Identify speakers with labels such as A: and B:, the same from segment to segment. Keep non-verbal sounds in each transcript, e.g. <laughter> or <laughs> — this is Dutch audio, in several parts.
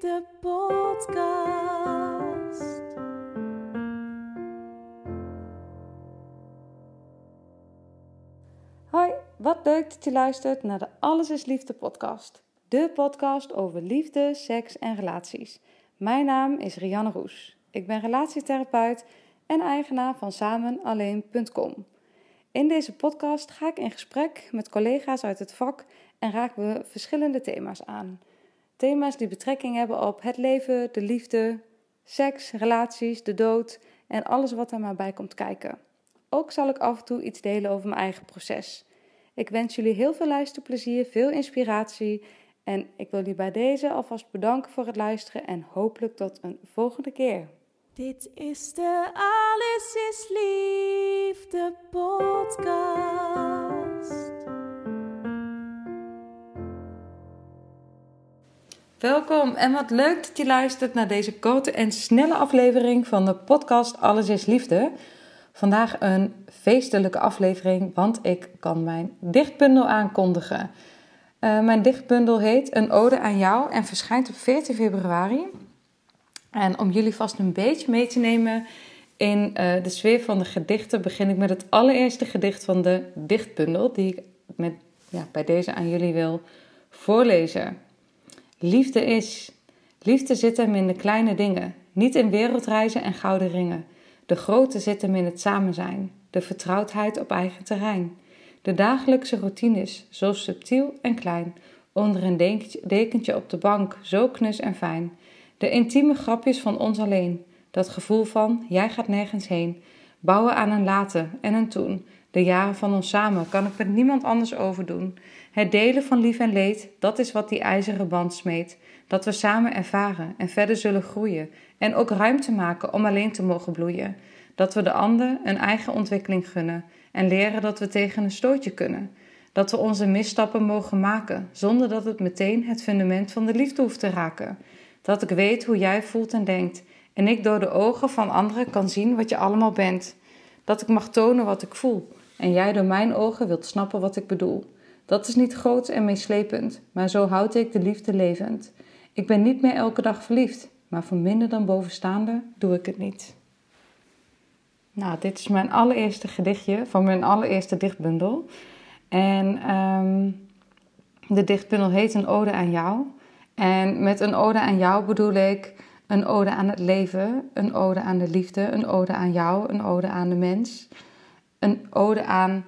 A: Liefde podcast.
B: Hoi, wat leuk dat je luistert naar de Alles is Liefde podcast. De podcast over liefde, seks en relaties. Mijn naam is Rianne Roes. Ik ben relatietherapeut en eigenaar van samenalleen.com. In deze podcast ga ik in gesprek met collega's uit het vak en raken we verschillende thema's aan. Thema's die betrekking hebben op het leven, de liefde, seks, relaties, de dood en alles wat er maar bij komt kijken. Ook zal ik af en toe iets delen over mijn eigen proces. Ik wens jullie heel veel luisterplezier, veel inspiratie en ik wil jullie bij deze alvast bedanken voor het luisteren en hopelijk tot een volgende keer.
A: Dit is de Alles is Liefde podcast.
B: Welkom en wat leuk dat je luistert naar deze korte en snelle aflevering van de podcast Alles is Liefde. Vandaag een feestelijke aflevering, want ik kan mijn dichtbundel aankondigen. Uh, mijn dichtbundel heet Een Ode aan jou en verschijnt op 14 februari. En om jullie vast een beetje mee te nemen in uh, de sfeer van de gedichten, begin ik met het allereerste gedicht van de dichtbundel, die ik met, ja, bij deze aan jullie wil voorlezen. Liefde is. Liefde zit hem in de kleine dingen, niet in wereldreizen en gouden ringen. De grote zit hem in het samen zijn, de vertrouwdheid op eigen terrein. De dagelijkse routines, zo subtiel en klein, onder een dekentje op de bank, zo knus en fijn. De intieme grapjes van ons alleen, dat gevoel van jij gaat nergens heen. Bouwen aan een later en een toen. De jaren van ons samen kan ik met niemand anders overdoen. Het delen van lief en leed, dat is wat die ijzeren band smeet. Dat we samen ervaren en verder zullen groeien. En ook ruimte maken om alleen te mogen bloeien. Dat we de ander een eigen ontwikkeling gunnen. En leren dat we tegen een stootje kunnen. Dat we onze misstappen mogen maken, zonder dat het meteen het fundament van de liefde hoeft te raken. Dat ik weet hoe jij voelt en denkt. En ik door de ogen van anderen kan zien wat je allemaal bent. Dat ik mag tonen wat ik voel. En jij door mijn ogen wilt snappen wat ik bedoel. Dat is niet groot en meeslepend, maar zo houd ik de liefde levend. Ik ben niet meer elke dag verliefd, maar voor minder dan bovenstaande doe ik het niet. Nou, dit is mijn allereerste gedichtje van mijn allereerste dichtbundel. En um, de dichtbundel heet Een Ode aan jou. En met een ode aan jou bedoel ik een ode aan het leven, een ode aan de liefde, een ode aan jou, een ode aan de mens. Een ode aan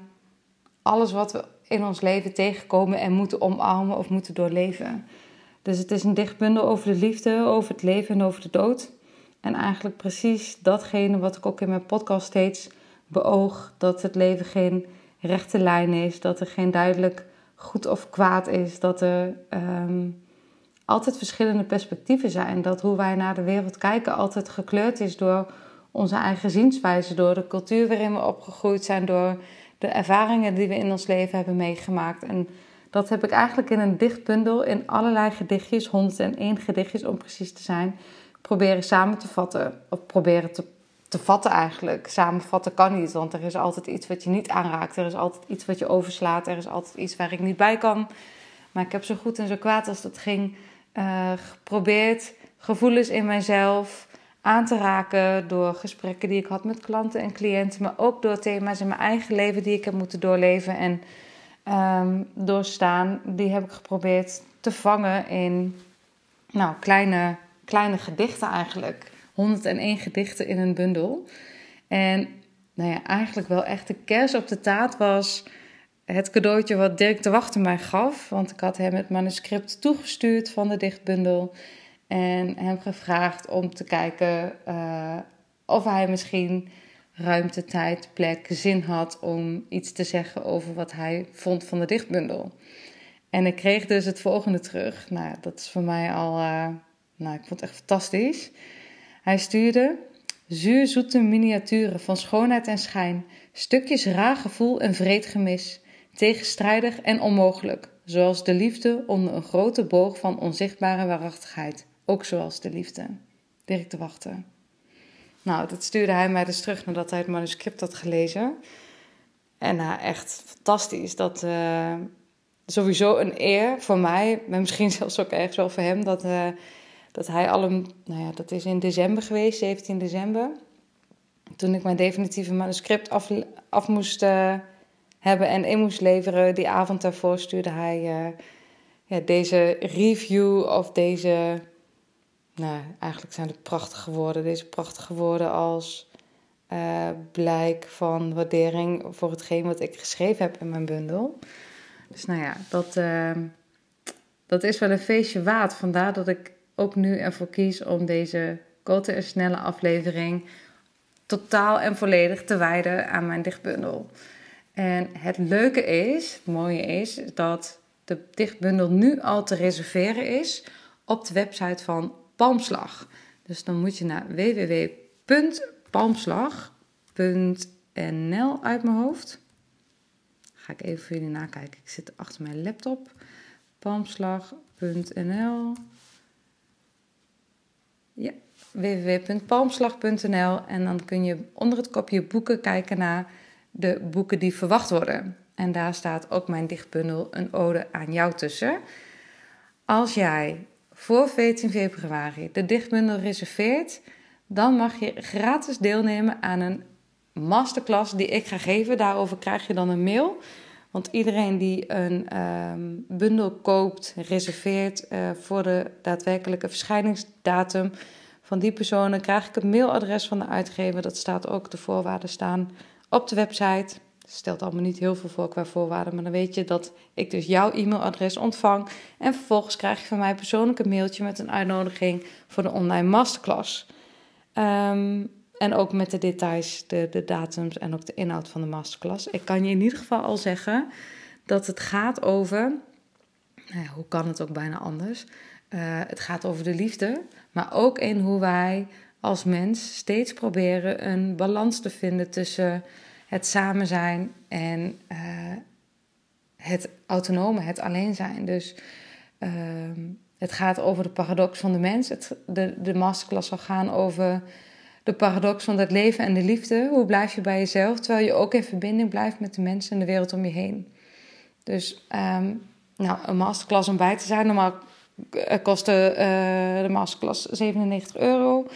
B: alles wat we in ons leven tegenkomen en moeten omarmen of moeten doorleven. Dus het is een dichtbundel over de liefde, over het leven en over de dood. En eigenlijk precies datgene wat ik ook in mijn podcast steeds beoog: dat het leven geen rechte lijn is, dat er geen duidelijk goed of kwaad is, dat er um, altijd verschillende perspectieven zijn. Dat hoe wij naar de wereld kijken altijd gekleurd is door onze eigen zienswijze, door de cultuur waarin we opgegroeid zijn, door de ervaringen die we in ons leven hebben meegemaakt. En dat heb ik eigenlijk in een dichtbundel in allerlei gedichtjes, 101 gedichtjes om precies te zijn, proberen samen te vatten. Of proberen te, te vatten eigenlijk. Samenvatten kan niet, want er is altijd iets wat je niet aanraakt. Er is altijd iets wat je overslaat. Er is altijd iets waar ik niet bij kan. Maar ik heb zo goed en zo kwaad als dat ging uh, geprobeerd gevoelens in mijzelf aan te raken door gesprekken die ik had met klanten en cliënten, maar ook door thema's in mijn eigen leven die ik heb moeten doorleven en um, doorstaan. Die heb ik geprobeerd te vangen in nou, kleine, kleine gedichten eigenlijk. 101 gedichten in een bundel. En nou ja, eigenlijk wel echt de kers op de taart was het cadeautje wat Dirk de Wachter mij gaf. Want ik had hem het manuscript toegestuurd van de dichtbundel. En hem gevraagd om te kijken uh, of hij misschien ruimte, tijd, plek, zin had om iets te zeggen over wat hij vond van de dichtbundel. En ik kreeg dus het volgende terug. Nou, dat is voor mij al, uh, nou, ik vond het echt fantastisch. Hij stuurde zuurzoete miniaturen van schoonheid en schijn, stukjes raar gevoel en vreed gemis, tegenstrijdig en onmogelijk, zoals de liefde onder een grote boog van onzichtbare waarachtigheid, ook zoals de liefde. Dirk de Wachten. Nou, dat stuurde hij mij dus terug nadat hij het manuscript had gelezen. En nou, echt fantastisch. Dat uh, sowieso een eer voor mij, maar misschien <laughs> zelfs ook ergens wel voor hem, dat, uh, dat hij al een, nou ja, dat is in december geweest, 17 december. Toen ik mijn definitieve manuscript af, af moest uh, hebben en in moest leveren, die avond daarvoor stuurde hij ja, deze review of deze nou, eigenlijk zijn het prachtige woorden. Deze prachtige woorden als uh, blijk van waardering voor hetgeen wat ik geschreven heb in mijn bundel. Dus nou ja, dat, uh, dat is wel een feestje waard. Vandaar dat ik ook nu ervoor kies om deze korte en snelle aflevering totaal en volledig te wijden aan mijn dichtbundel. En het leuke is, het mooie is, dat de dichtbundel nu al te reserveren is op de website van Palmslag. Dus dan moet je naar www.palmslag.nl uit mijn hoofd. Ga ik even voor jullie nakijken. Ik zit achter mijn laptop. Palmslag.nl. Ja, www.palmslag.nl. En dan kun je onder het kopje boeken kijken naar de boeken die verwacht worden. En daar staat ook mijn dichtbundel Een Ode aan jou tussen. Als jij voor 14 februari de dichtbundel reserveert, dan mag je gratis deelnemen aan een masterclass die ik ga geven. Daarover krijg je dan een mail. Want iedereen die een um, bundel koopt, reserveert uh, voor de daadwerkelijke verschijningsdatum van die personen, krijg ik het mailadres van de uitgever. Dat staat ook, de voorwaarden staan op de website stelt allemaal niet heel veel voor qua voorwaarden, maar dan weet je dat ik dus jouw e-mailadres ontvang. En vervolgens krijg je van mij persoonlijk een mailtje met een uitnodiging voor de online masterclass. Um, en ook met de details, de, de datums en ook de inhoud van de masterclass. Ik kan je in ieder geval al zeggen dat het gaat over, nou hoe kan het ook bijna anders? Uh, het gaat over de liefde, maar ook in hoe wij als mens steeds proberen een balans te vinden tussen het samen zijn en uh, het autonome, het alleen zijn. Dus uh, het gaat over de paradox van de mens. Het, de, de masterclass zal gaan over de paradox van het leven en de liefde. Hoe blijf je bij jezelf terwijl je ook in verbinding blijft met de mensen en de wereld om je heen. Dus um, nou, een masterclass om bij te zijn. Normaal kostte uh, de masterclass 97 euro.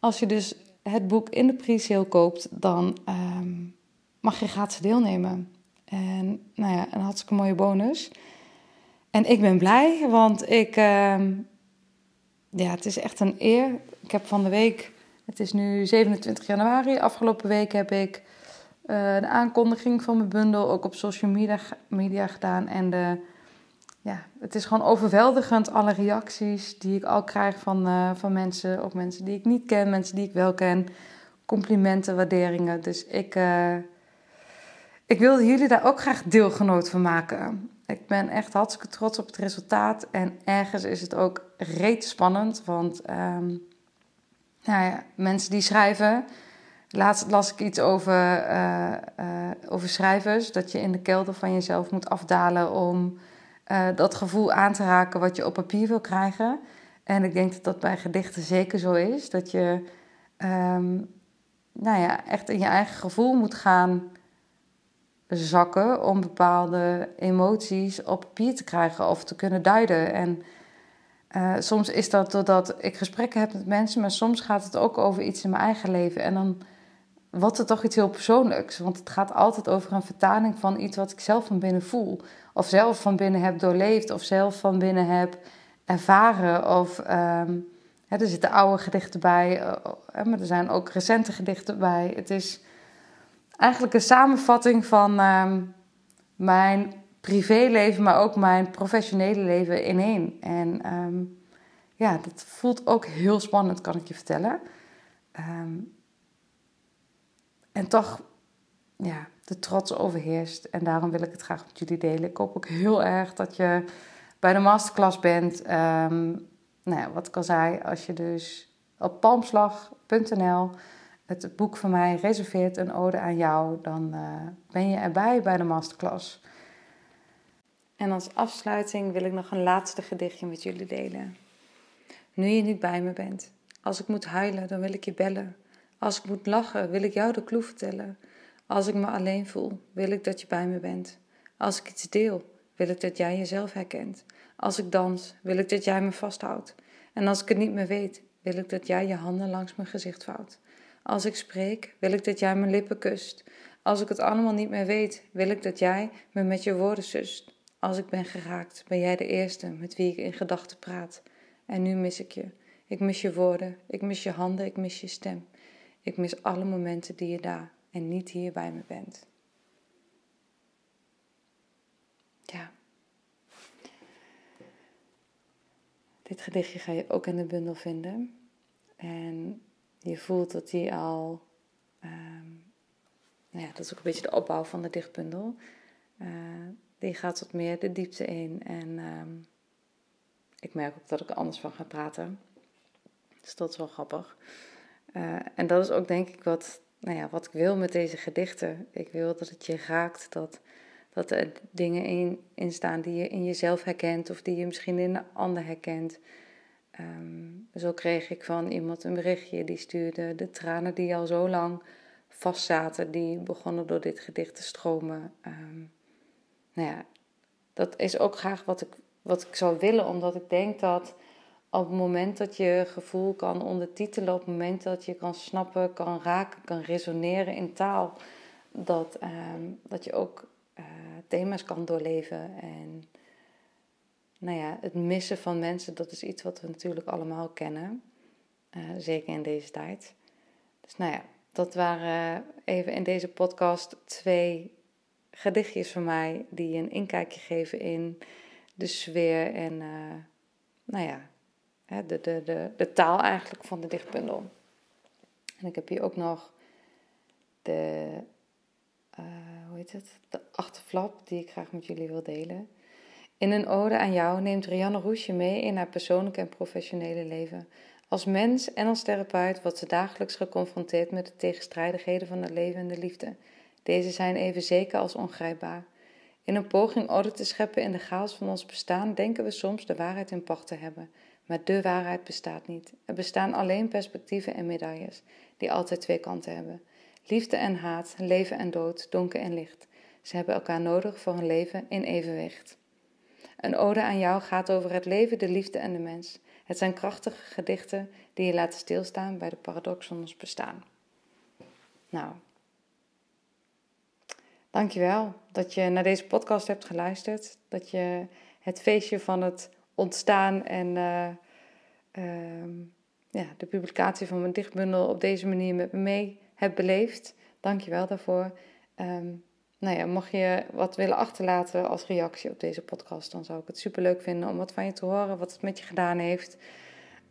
B: Als je dus het boek in de pre-sale koopt, dan um, mag je gratis deelnemen. En nou ja, een hartstikke mooie bonus. En ik ben blij, want ik, uh, ja, het is echt een eer. Ik heb van de week, het is nu 27 januari, afgelopen week heb ik uh, de aankondiging van mijn bundel ook op social media, media gedaan. En de, ja, het is gewoon overweldigend, alle reacties die ik al krijg van, uh, van mensen. Ook mensen die ik niet ken, mensen die ik wel ken. Complimenten, waarderingen. Dus ik, uh, ik wilde jullie daar ook graag deelgenoot van maken. Ik ben echt hartstikke trots op het resultaat. En ergens is het ook reet spannend. Want um, nou ja, mensen die schrijven. Laatst las ik iets over, uh, over schrijvers. Dat je in de kelder van jezelf moet afdalen om uh, dat gevoel aan te raken wat je op papier wil krijgen. En ik denk dat dat bij gedichten zeker zo is. Dat je um, nou ja, echt in je eigen gevoel moet gaan zakken om bepaalde emoties op papier te krijgen of te kunnen duiden. En uh, soms is dat doordat ik gesprekken heb met mensen, maar soms gaat het ook over iets in mijn eigen leven. En dan wordt het toch iets heel persoonlijks. Want het gaat altijd over een vertaling van iets wat ik zelf van binnen voel. Of zelf van binnen heb doorleefd, of zelf van binnen heb ervaren. Of um, hè, er zitten oude gedichten bij, uh, maar er zijn ook recente gedichten bij. Het is eigenlijk een samenvatting van uh, mijn privéleven, maar ook mijn professionele leven in één. En um, ja, dat voelt ook heel spannend, kan ik je vertellen. Um, en toch, ja, de trots overheerst. En daarom wil ik het graag met jullie delen. Ik hoop ook heel erg dat je bij de masterclass bent. Um, nou ja, wat ik al zei, als je dus op palmslag.nl het boek van mij reserveert een ode aan jou, dan uh, ben je erbij bij de masterclass. En als afsluiting wil ik nog een laatste gedichtje met jullie delen. Nu je niet bij me bent. Als ik moet huilen, dan wil ik je bellen. Als ik moet lachen, wil ik jou de kloe vertellen. Als ik me alleen voel, wil ik dat je bij me bent. Als ik iets deel, wil ik dat jij jezelf herkent. Als ik dans, wil ik dat jij me vasthoudt. En als ik het niet meer weet, wil ik dat jij je handen langs mijn gezicht vouwt. Als ik spreek, wil ik dat jij mijn lippen kust. Als ik het allemaal niet meer weet, wil ik dat jij me met je woorden sust. Als ik ben geraakt, ben jij de eerste met wie ik in gedachten praat. En nu mis ik je. Ik mis je woorden, ik mis je handen, ik mis je stem. Ik mis alle momenten die je daar en niet hier bij me bent. Ja. Dit gedichtje ga je ook in de bundel vinden. En je voelt dat die al. Um, nou ja, dat is ook een beetje de opbouw van de dichtbundel. Uh, die gaat wat meer de diepte in. En um, ik merk ook dat ik er anders van ga praten. Dus dat is wel grappig. Uh, en dat is ook denk ik wat, nou ja, wat ik wil met deze gedichten. Ik wil dat het je raakt, dat, dat er dingen in, staan die je in jezelf herkent of die je misschien in een ander herkent. Um, zo kreeg ik van iemand een berichtje die stuurde de tranen die al zo lang vastzaten, die begonnen door dit gedicht te stromen. Um, nou ja, dat is ook graag wat ik, wat ik zou willen, omdat ik denk dat op het moment dat je gevoel kan ondertitelen, op het moment dat je kan snappen, kan raken, kan resoneren in taal, dat, um, dat je ook uh, thema's kan doorleven en nou ja, het missen van mensen, dat is iets wat we natuurlijk allemaal kennen. Uh, zeker in deze tijd. Dus nou ja, dat waren even in deze podcast twee gedichtjes van mij die een inkijkje geven in de sfeer en uh, nou ja, de, de, de, de taal eigenlijk van de dichtbundel. En ik heb hier ook nog de, uh, hoe heet het, de achterflap die ik graag met jullie wil delen. In een ode aan jou neemt Rianne Roes je mee in haar persoonlijke en professionele leven. Als mens en als therapeut wordt ze dagelijks geconfronteerd met de tegenstrijdigheden van het leven en de liefde. Deze zijn even zeker als ongrijpbaar. In een poging orde te scheppen in de chaos van ons bestaan, denken we soms de waarheid in pacht te hebben. Maar de waarheid bestaat niet. Er bestaan alleen perspectieven en medailles, die altijd twee kanten hebben. Liefde en haat, leven en dood, donker en licht. Ze hebben elkaar nodig voor een leven in evenwicht. Een ode aan jou gaat over het leven, de liefde en de mens. Het zijn krachtige gedichten die je laten stilstaan bij de paradox van ons bestaan. Nou, dankjewel dat je naar deze podcast hebt geluisterd. Dat je het feestje van het ontstaan en uh, uh, ja, de publicatie van mijn dichtbundel op deze manier met me mee hebt beleefd. Dankjewel daarvoor. Um, nou ja, mag je wat willen achterlaten als reactie op deze podcast, dan zou ik het super leuk vinden om wat van je te horen, wat het met je gedaan heeft.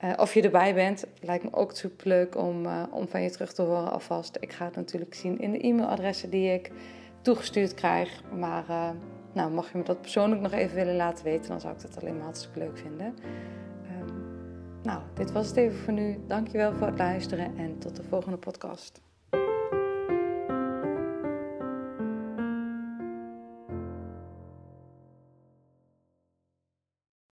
B: Uh, of je erbij bent, lijkt me ook super leuk om, uh, om van je terug te horen alvast. Ik ga het natuurlijk zien in de e-mailadressen die ik toegestuurd krijg. Maar nou, mag je me dat persoonlijk nog even willen laten weten, dan zou ik dat alleen maar hartstikke leuk vinden. Um, nou, dit was het even voor nu. Dankjewel voor het luisteren en tot de volgende podcast.